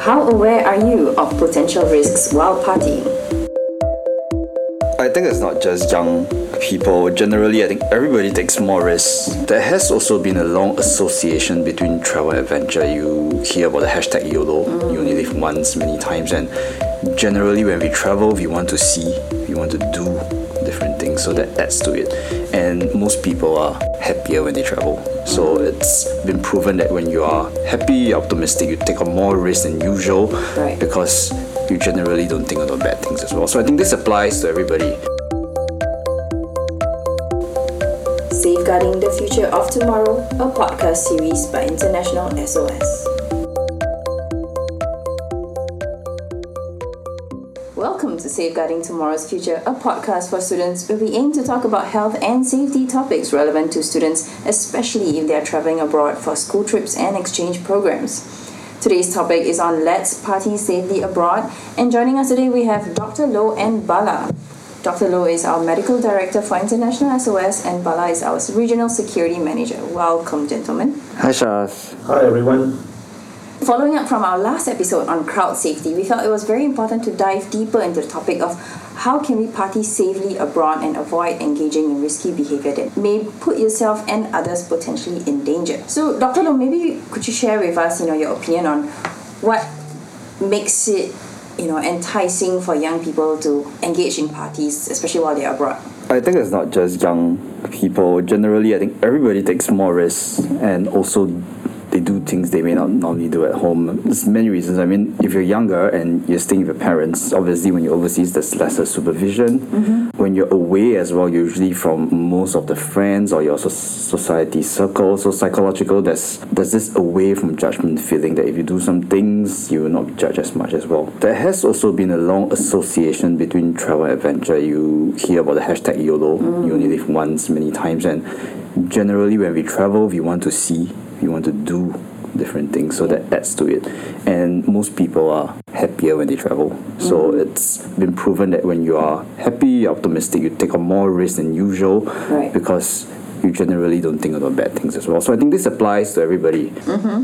How aware are you of potential risks while partying? I think it's not just young people. Generally, I think everybody takes more risks. There has also been a long association between travel adventure. You hear about the hashtag YOLO, you only live once, many times, and generally, when we travel, we want to see, we want to do different things, so that adds to it. And most people are happier when they travel. So it's been proven that when you are happy, optimistic, you take on more risk than usual Right. because you generally don't think about bad things as well. So I think this applies to everybody. Safeguarding the Future of Tomorrow, a podcast series by International SOS. Safeguarding Tomorrow's Future, a podcast for students where we aim to talk about health and safety topics relevant to students, especially if they are traveling abroad for school trips and exchange programs. Today's topic is on Let's Party Safely Abroad, and joining us today we have Dr. Low and Bala. Dr. Low is our Medical Director for International SOS, and Bala is our Regional Security Manager. Welcome, gentlemen. Hi, Shaz. Hi everyone. Following up from our last episode on crowd safety, we felt it was very important to dive deeper into the topic of how can we party safely abroad and avoid engaging in risky behavior that may put yourself and others potentially in danger. So, Dr. Low, maybe could you share with us, you know, your opinion on what makes it, you know, enticing for young people to engage in parties, especially while they're abroad? I think it's not just young people. Generally, I think everybody takes more risks and also they do things they may not normally do at home. There's many reasons. I mean, if you're younger and you're staying with your parents, obviously when you're overseas, there's lesser supervision. Mm-hmm. When you're away as well, usually from most of the friends or your so- society circle, so psychological, there's there's this away from judgment feeling that if you do some things, you will not be judged as much as well. There has also been a long association between travel and adventure. You hear about the hashtag YOLO, mm. you only live once, many times, and generally when we travel, we want to see, we want to do different things, so that adds to it. And most people are happier when they travel. So mm-hmm. it's been proven that when you are happy, optimistic, you take on more risk than usual Right. because you generally don't think about bad things as well. So I think this applies to everybody.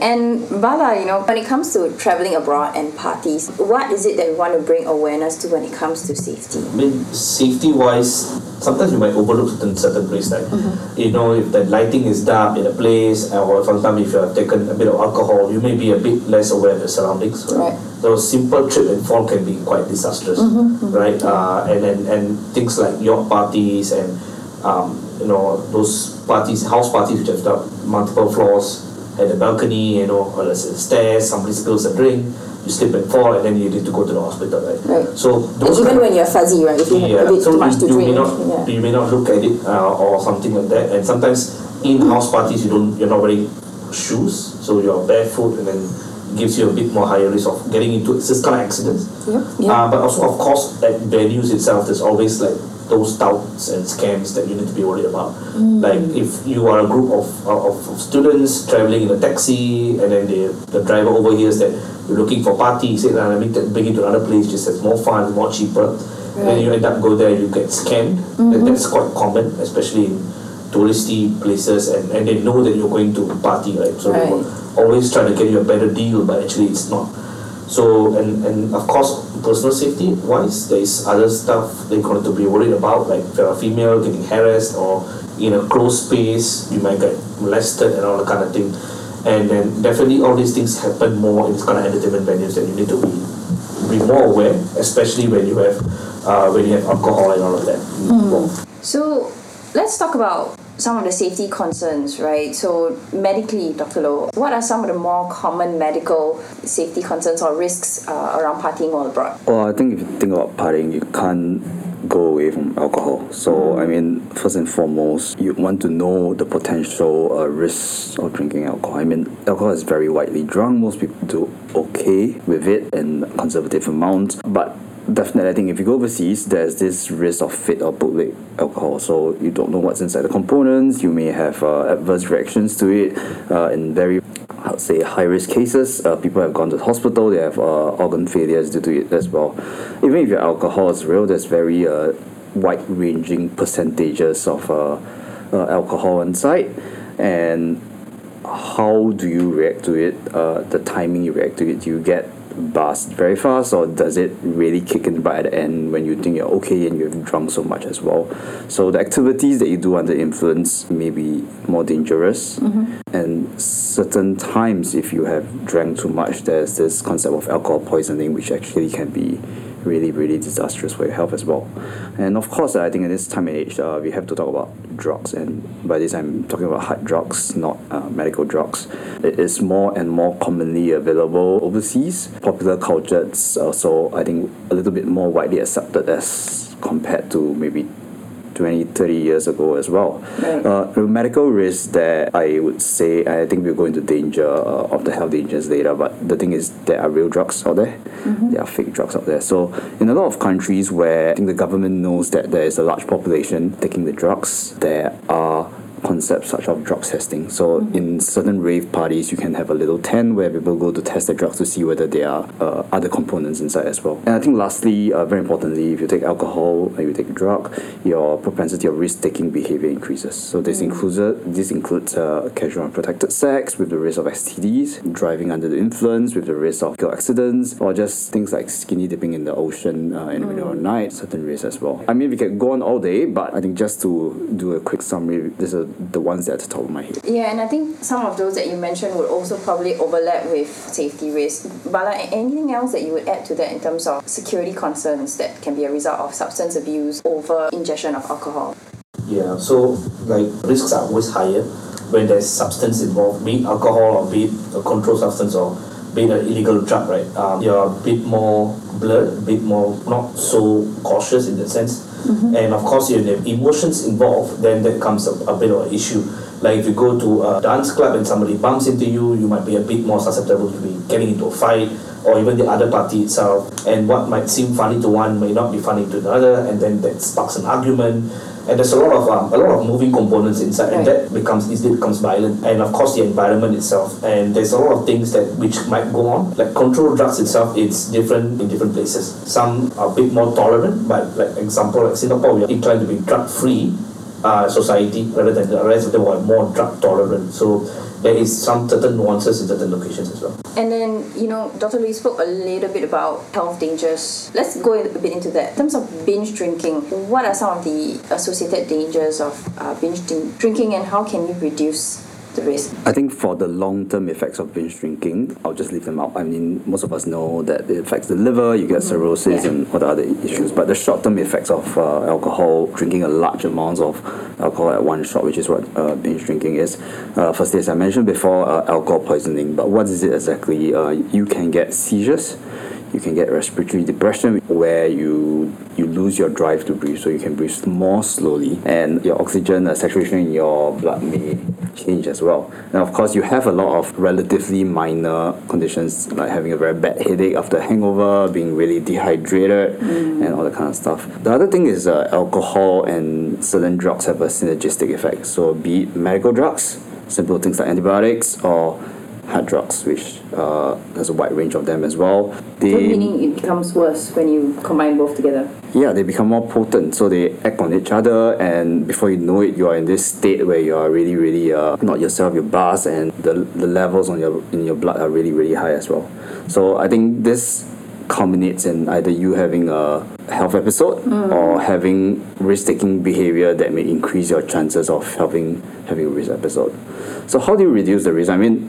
And Bala, you know, when it comes to traveling abroad and parties, what is it that we want to bring awareness to when it comes to safety? I mean, safety wise, sometimes you might overlook certain certain places. Like, you know, if the lighting is dark in a place, or sometimes if you have taken a bit of alcohol, you may be a bit less aware of the surroundings. Right. Those simple trip and fall can be quite disastrous, right? Uh, and, and and things like yacht parties and um, you know those parties, house parties which have got multiple floors, at a balcony, you know, or there's stairs. Somebody spills a drink, you slip and fall, and then you need to go to the hospital, right? Right. So And even when you're fuzzy, right? If you have a bit so too much you, to you drink. may not yeah. you may not look at it uh, or something like that. And sometimes in house parties you don't you're not wearing shoes, so you're barefoot, and then it gives you a bit more higher risk of getting into this kind of accidents. Yep, yep. Uh, but also, of course, at venues itself, there's always like those doubts and scams that you need to be worried about. Mm. Like if you are a group of, of, of students traveling in a taxi, and then the the driver overhears that you're looking for party, he said, "Ah, "Let me bring you to another place, just has more fun, more cheaper." Then you end up go there, you get scammed. Mm-hmm. That, that's quite common, especially in touristy places, and, and they know that you're going to party, right? So they will always try to get you a better deal, but actually it's not. So and, and of course personal safety wise there is other stuff they're going to be worried about like if you're a female getting harassed or in a closed space you might get molested and all that kind of thing. And then definitely all these things happen more in this kind of entertainment venues and you need to be be more aware especially when you have uh, when you have alcohol and all of that. So let's talk about some of the safety concerns, right? So medically, Dr. Low, what are some of the more common medical safety concerns or risks uh, around partying while abroad? Well, I think if you think about partying, you can't go away from alcohol. So, I mean, first and foremost, you want to know the potential uh, risks of drinking alcohol. I mean, alcohol is very widely drunk. Most people do okay with it in conservative amounts, but definitely, I think if you go overseas, there's this risk of fit or bootleg alcohol. So you don't know what's inside the components. You may have uh, adverse reactions to it. Uh, in very, I'd say, high risk cases, uh, people have gone to the hospital. They have uh, organ failures due to it as well. Even if your alcohol is real, there's very uh, wide ranging percentages of uh, alcohol inside, and how do you react to it? Uh, the timing you react to it. Do you get buzzed very fast, or does it really kick in by the end when you think you're okay and you've drunk so much as well? So the activities that you do under influence may be more dangerous, and certain times if you have drank too much, there's this concept of alcohol poisoning, which actually can be really really disastrous for your health as well. And of course, I think at this time and age, uh, we have to talk about drugs, and by this I'm talking about hard drugs, not uh, medical drugs. It is more and more commonly available overseas. Popular culture, it's also I think a little bit more widely accepted as compared to maybe 20, 30 years ago as well. Right. Uh, medical risk that I would say, I think we'll go into danger uh, of the health dangers later, but the thing is, there are real drugs out there, there are fake drugs out there. So, in a lot of countries where I think the government knows that there is a large population taking the drugs, there are concepts such as drug testing. So in certain rave parties, you can have a little tent where people go to test the drugs to see whether there are uh, other components inside as well. And I think lastly, uh, very importantly, if you take alcohol and you take a drug, your propensity of risk-taking behavior increases. So this includes uh, this includes uh, casual unprotected sex with the risk of STDs, driving under the influence with the risk of car accidents, or just things like skinny dipping in the ocean uh, in the middle of the night, certain risks as well. I mean, we can go on all day, but I think just to do a quick summary, these are the ones that are at the top of my head. Yeah, and I think some of those that you mentioned would also probably overlap with safety risks. Bala, a- anything else that you would add to that in terms of security concerns that can be a result of substance abuse over ingestion of alcohol? Yeah, so like risks are always higher when there's substance involved, be it alcohol or be it a controlled substance or be it an illegal drug, right? Um, you're a bit more blurred, a bit more not so cautious in that sense. Mm-hmm. And of course, if have emotions involved, then that comes a, a bit of an issue. Like if you go to a dance club and somebody bumps into you, you might be a bit more susceptible to be getting into a fight or even the other party itself. And what might seem funny to one may not be funny to another, and then that sparks an argument. And there's a lot of um, a lot of moving components inside, and that becomes easily becomes violent. And of course, the environment itself, and there's a lot of things that which might go on. Like controlled drugs itself, it's different in different places. Some are a bit more tolerant, but like example, like Singapore, we are inclined to be drug free uh, society rather than the rest of the world more drug tolerant. So there is some certain nuances in certain locations as well. And then, you know, Dr. Lee spoke a little bit about health dangers. Let's go a bit into that. In terms of binge drinking, what are some of the associated dangers of uh, binge drinking and how can you reduce the risk? I think for the long term effects of binge drinking, I'll just leave them out. I mean, most of us know that it affects the liver, you get cirrhosis Yeah. and all the other issues. But the short term effects of uh, alcohol, drinking a large amounts of alcohol at one shot, which is what uh, binge drinking is. Uh, firstly, as I mentioned before, uh, alcohol poisoning. But what is it exactly? Uh, you can get seizures. You can get respiratory depression where you you lose your drive to breathe, so you can breathe more slowly, and your oxygen uh, saturation in your blood may change as well. And of course, you have a lot of relatively minor conditions like having a very bad headache after a hangover, being really dehydrated, and all that kind of stuff. The other thing is uh, alcohol and certain drugs have a synergistic effect. So, be it medical drugs, simple things like antibiotics, or hard drugs, which uh, there's a wide range of them as well. They, meaning it becomes worse when you combine both together. yeah, they become more potent, so they act on each other, and before you know it, you are in this state where you are really, really uh, not yourself, you're buzzed, and the, the levels on your in your blood are really, really high as well. So I think this culminates in either you having a health episode or having risk-taking behavior that may increase your chances of having having a risk episode. So how do you reduce the risk? I mean,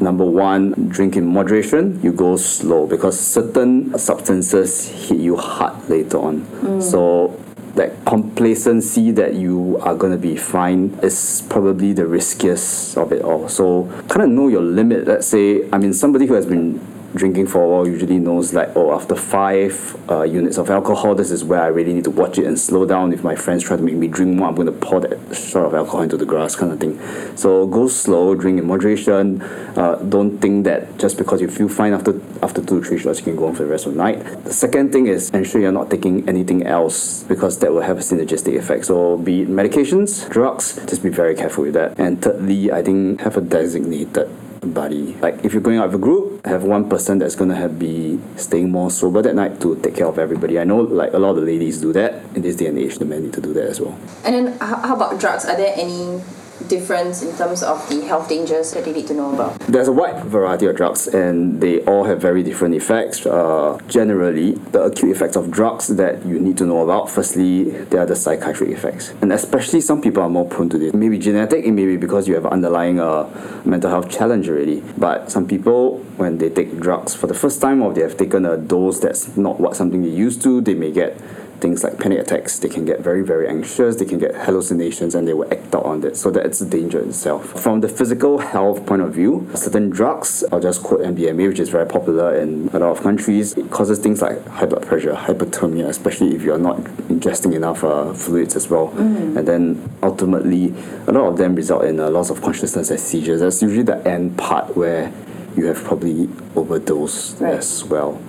Number one, drink in moderation. You go slow because certain substances hit you hard later on. Mm. So that complacency that you are gonna be fine is probably the riskiest of it all. So kind of know your limit. Let's say, I mean, somebody who has been drinking for a while usually knows like oh after five uh, units of alcohol this is where I really need to watch it and slow down. If my friends try to make me drink more I'm going to pour that shot of alcohol into the grass kind of thing. So go slow drink in moderation. Uh, don't think that just because you feel fine after after two three shots you can go on for the rest of the night. The second thing is ensure you're not taking anything else because that will have a synergistic effect. So be it medications drugs just be very careful with that. And thirdly I think have a designated buddy. Like if you're going out with a group, have one person that's gonna have be staying more sober that night to take care of everybody. I know like a lot of the ladies do that in this day and age. The men need to do that as well. And then, how, how about drugs? Are there any difference in terms of the health dangers that they need to know about? There's a wide variety of drugs, and they all have very different effects. Uh, generally, the acute effects of drugs that you need to know about, firstly, they are the psychiatric effects. And especially some people are more prone to this. Maybe genetic, it may be because you have underlying uh, mental health challenge already. But some people, when they take drugs for the first time or they have taken a dose that's not what something they used to, they may get things like panic attacks. They can get very, very anxious. They can get hallucinations and they will act out on that. So that's a danger itself. From the physical health point of view, certain drugs, I'll just quote MDMA, which is very popular in a lot of countries, it causes things like high blood pressure, hyperthermia, especially if you're not ingesting enough uh, fluids as well. Mm. And then ultimately, a lot of them result in a loss of consciousness and seizures. That's usually the end part where you have probably overdosed Right. as well.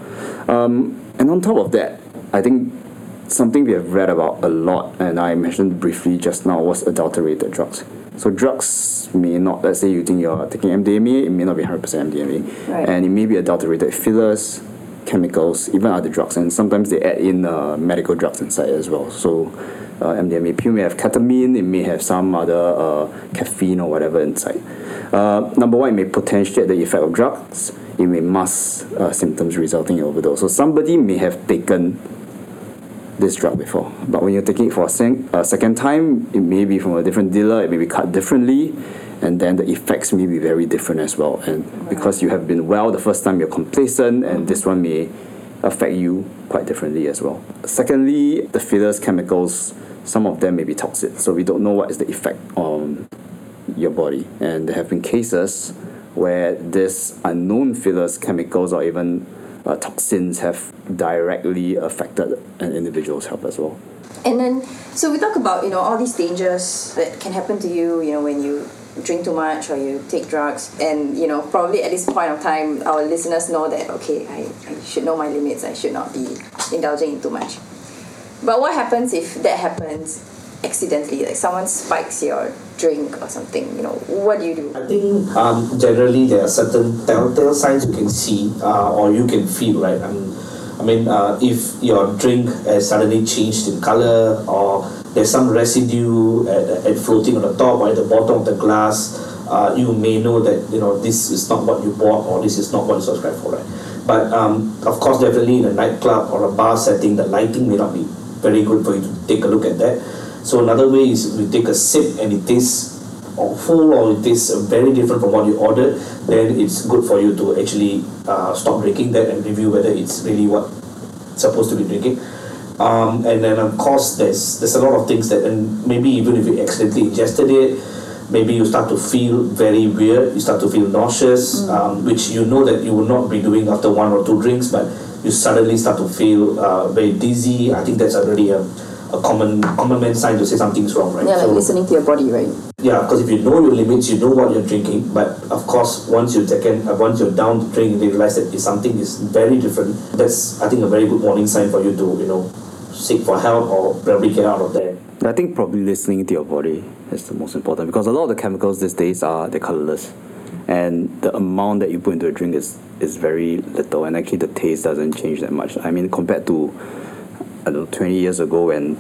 Um, and on top of that, I think something we have read about a lot, and I mentioned briefly just now, was adulterated drugs. So drugs may not, let's say you think you're taking MDMA, it may not be 100% MDMA, Right. and it may be adulterated fillers, chemicals, even other drugs, and sometimes they add in uh, medical drugs inside as well. So uh, MDMA pill may have ketamine, it may have some other uh, caffeine or whatever inside. Uh, number one, it may potentiate the effect of drugs. It may mask uh, symptoms resulting in overdose. So somebody may have taken this drug before. But when you're taking it for a, sec- a second time, it may be from a different dealer, it may be cut differently, and then the effects may be very different as well. And because you have been well the first time, you're complacent, and this one may affect you quite differently as well. Secondly, the fillers, chemicals, some of them may be toxic, so we don't know what is the effect on your body. And there have been cases where this unknown fillers, chemicals, or even uh, toxins have directly affected an individual's health as well. And then, so we talk about you know all these dangers that can happen to you. You know when you drink too much or you take drugs, and you know probably at this point of time, our listeners know that okay, I, I should know my limits. I should not be indulging in too much. But what happens if that happens accidentally? Like someone spikes your drink or something. You know what do you do? I think um, generally there are certain telltale signs you can see uh, or you can feel, right? I mean, I mean uh, if your drink has suddenly changed in color or there's some residue at, at floating on the top or at the bottom of the glass, uh, you may know that you know this is not what you bought or this is not what you subscribed for, right? But um, of course, definitely in a nightclub or a bar setting, the lighting may not be very good for you to take a look at that. So another way is we take a sip and it tastes awful or it tastes very different from what you ordered, then it's good for you to actually uh, stop drinking that and review whether it's really what it's supposed to be drinking. Um, and then of course there's there's a lot of things that and maybe even if you accidentally ingested it, maybe you start to feel very weird, you start to feel nauseous, um, which you know that you will not be doing after one or two drinks, but you suddenly start to feel uh, very dizzy. I think that's already a, a common common man sign to say something's wrong, right? Yeah, like So- listening to your body, right? Yeah, because if you know your limits, you know what you're drinking. But of course, once you second, uh, once you're down to drink, you realize that something is very different. That's I think a very good warning sign for you to you know seek for help or probably get out of there. I think probably listening to your body is the most important because a lot of the chemicals these days are they're colorless, and the amount that you put into a drink is is very little, and actually the taste doesn't change that much. I mean, compared to I don't know, 20 years ago when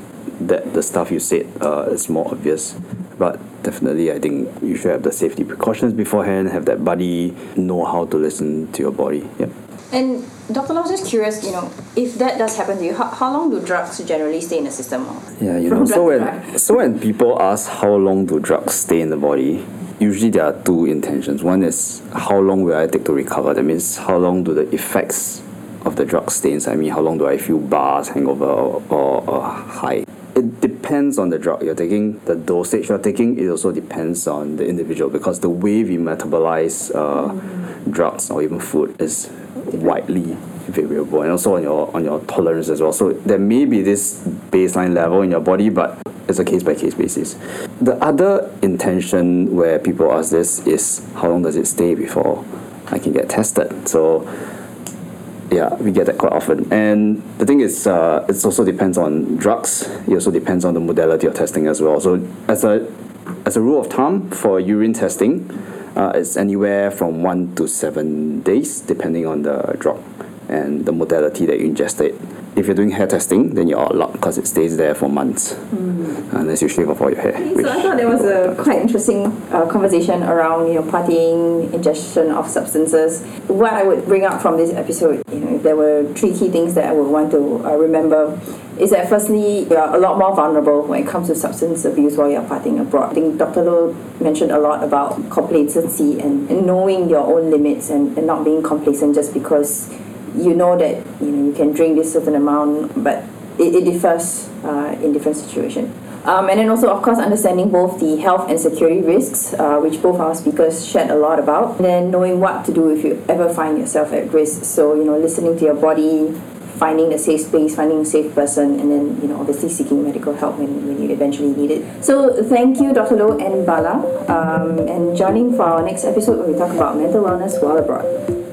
that the stuff you said uh, is more obvious. But definitely, I think you should have the safety precautions beforehand. Have that buddy know how to listen to your body. Yep. And Dr. Lau, just curious, you know, if that does happen to you, how, how long do drugs generally stay in the system? Yeah, you know. So when so when people ask how long do drugs stay in the body, usually there are two intentions. One is how long will I take to recover? That means how long do the effects of the drug stay inside me? How long do I feel buzz, hangover, or, or, or high? It depends on the drug you're taking, the dosage you're taking. It also depends on the individual because the way we metabolize uh, drugs or even food is widely variable, and also on your on your tolerance as well. So there may be this baseline level in your body, but it's a case by case basis. The other intention where people ask this is how long does it stay before I can get tested? So yeah, we get that quite often. And the thing is, uh, it also depends on drugs. It also depends on the modality of testing as well. So as a as a rule of thumb for urine testing, uh, it's anywhere from one to seven days, depending on the drug and the modality that you ingested. If you're doing hair testing, then you're allowed because it stays there for months. And that's usually for your hair. which- So I thought there was a quite interesting uh, conversation around you know partying, ingestion of substances. What I would bring up from this episode, you know, if there were three key things that I would want to uh, remember, is that firstly you are a lot more vulnerable when it comes to substance abuse while you're partying abroad. I think Dr. Low mentioned a lot about complacency and, and knowing your own limits and, and not being complacent just because you know that you know you can drink this certain amount, but it, it differs uh, in different situations. Um, and then also, of course, understanding both the health and security risks, uh, which both our speakers shared a lot about. And then knowing what to do if you ever find yourself at risk. So, you know, listening to your body, finding a safe space, finding a safe person, and then, you know, obviously seeking medical help when, when you eventually need it. So, thank you, Dr. Low and Bala, um, and joining for our next episode where we talk about mental wellness while abroad.